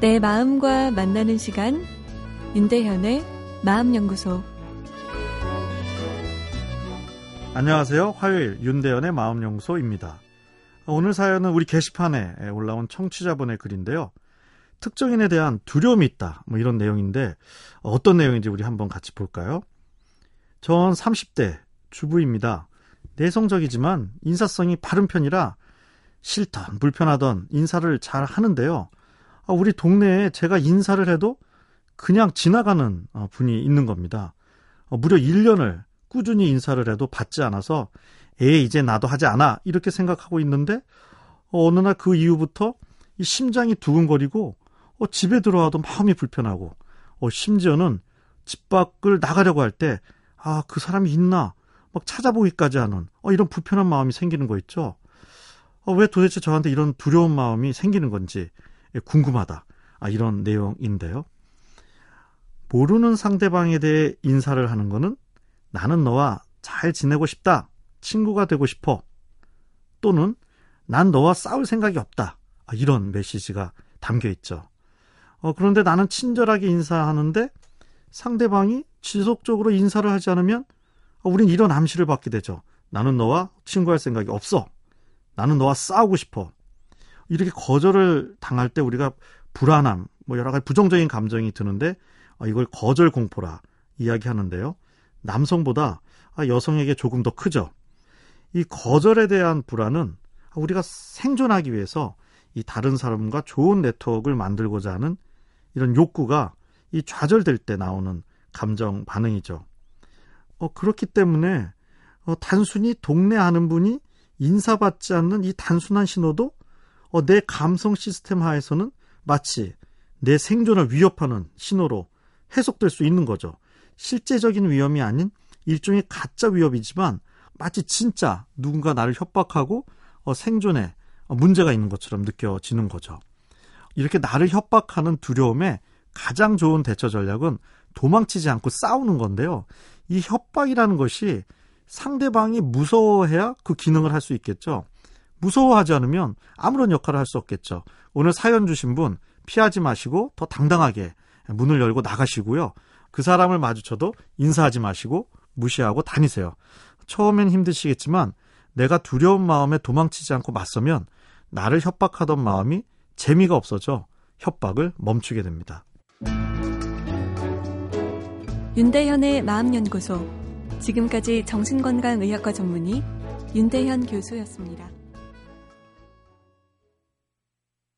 내 마음과 만나는 시간 윤대현의 마음연구소 안녕하세요. 화요일 윤대현의 마음연구소입니다. 오늘 사연은 우리 게시판에 올라온 청취자분의 글인데요. 특정인에 대한 두려움이 있다. 뭐 이런 내용인데 어떤 내용인지 우리 한번 같이 볼까요? 전 30대 주부입니다. 내성적이지만 인사성이 바른 편이라 싫던 불편하던 인사를 잘 하는데요. 아, 우리 동네에 제가 인사를 해도 그냥 지나가는 어, 분이 있는 겁니다. 어, 무려 1년을 꾸준히 인사를 해도 받지 않아서 에 이제 나도 하지 않아 이렇게 생각하고 있는데 어, 어느 날 그 이후부터 이 심장이 두근거리고 어, 집에 들어와도 마음이 불편하고 어, 심지어는 집 밖을 나가려고 할 때 아 그 사람이 있나 막 찾아보기까지 하는 어, 이런 불편한 마음이 생기는 거 있죠. 어, 왜 도대체 저한테 이런 두려운 마음이 생기는 건지 예, 궁금하다. 아, 이런 내용인데요. 모르는 상대방에 대해 인사를 하는 거는 나는 너와 잘 지내고 싶다. 친구가 되고 싶어. 또는 난 너와 싸울 생각이 없다. 아, 이런 메시지가 담겨 있죠. 어, 그런데 나는 친절하게 인사하는데 상대방이 지속적으로 인사를 하지 않으면 어, 우린 이런 암시를 받게 되죠. 나는 너와 친구할 생각이 없어. 나는 너와 싸우고 싶어. 이렇게 거절을 당할 때 우리가 불안함, 뭐 여러 가지 부정적인 감정이 드는데 어, 이걸 거절 공포라 이야기하는데요. 남성보다 아, 여성에게 조금 더 크죠. 이 거절에 대한 불안은 우리가 생존하기 위해서 이 다른 사람과 좋은 네트워크를 만들고자 하는 이런 욕구가 이 좌절될 때 나오는 감정 반응이죠. 어, 그렇기 때문에 어, 단순히 동네 아는 분이 인사받지 않는 이 단순한 신호도 어, 내 감성 시스템 하에서는 마치 내 생존을 위협하는 신호로 해석될 수 있는 거죠. 실제적인 위험이 아닌 일종의 가짜 위협이지만 마치 진짜 누군가 나를 협박하고 어, 생존에 어, 문제가 있는 것처럼 느껴지는 거죠. 이렇게 나를 협박하는 두려움에 가장 좋은 대처 전략은 도망치지 않고 싸우는 건데요. 이 협박이라는 것이 상대방이 무서워해야 그 기능을 할 수 있겠죠. 무서워하지 않으면 아무런 역할을 할 수 없겠죠. 오늘 사연 주신 분 피하지 마시고 더 당당하게 문을 열고 나가시고요. 그 사람을 마주쳐도 인사하지 마시고 무시하고 다니세요. 처음엔 힘드시겠지만 내가 두려운 마음에 도망치지 않고 맞서면 나를 협박하던 마음이 재미가 없어져 협박을 멈추게 됩니다. 윤대현의 마음연구소 지금까지 정신건강의학과 전문의 윤대현 교수였습니다.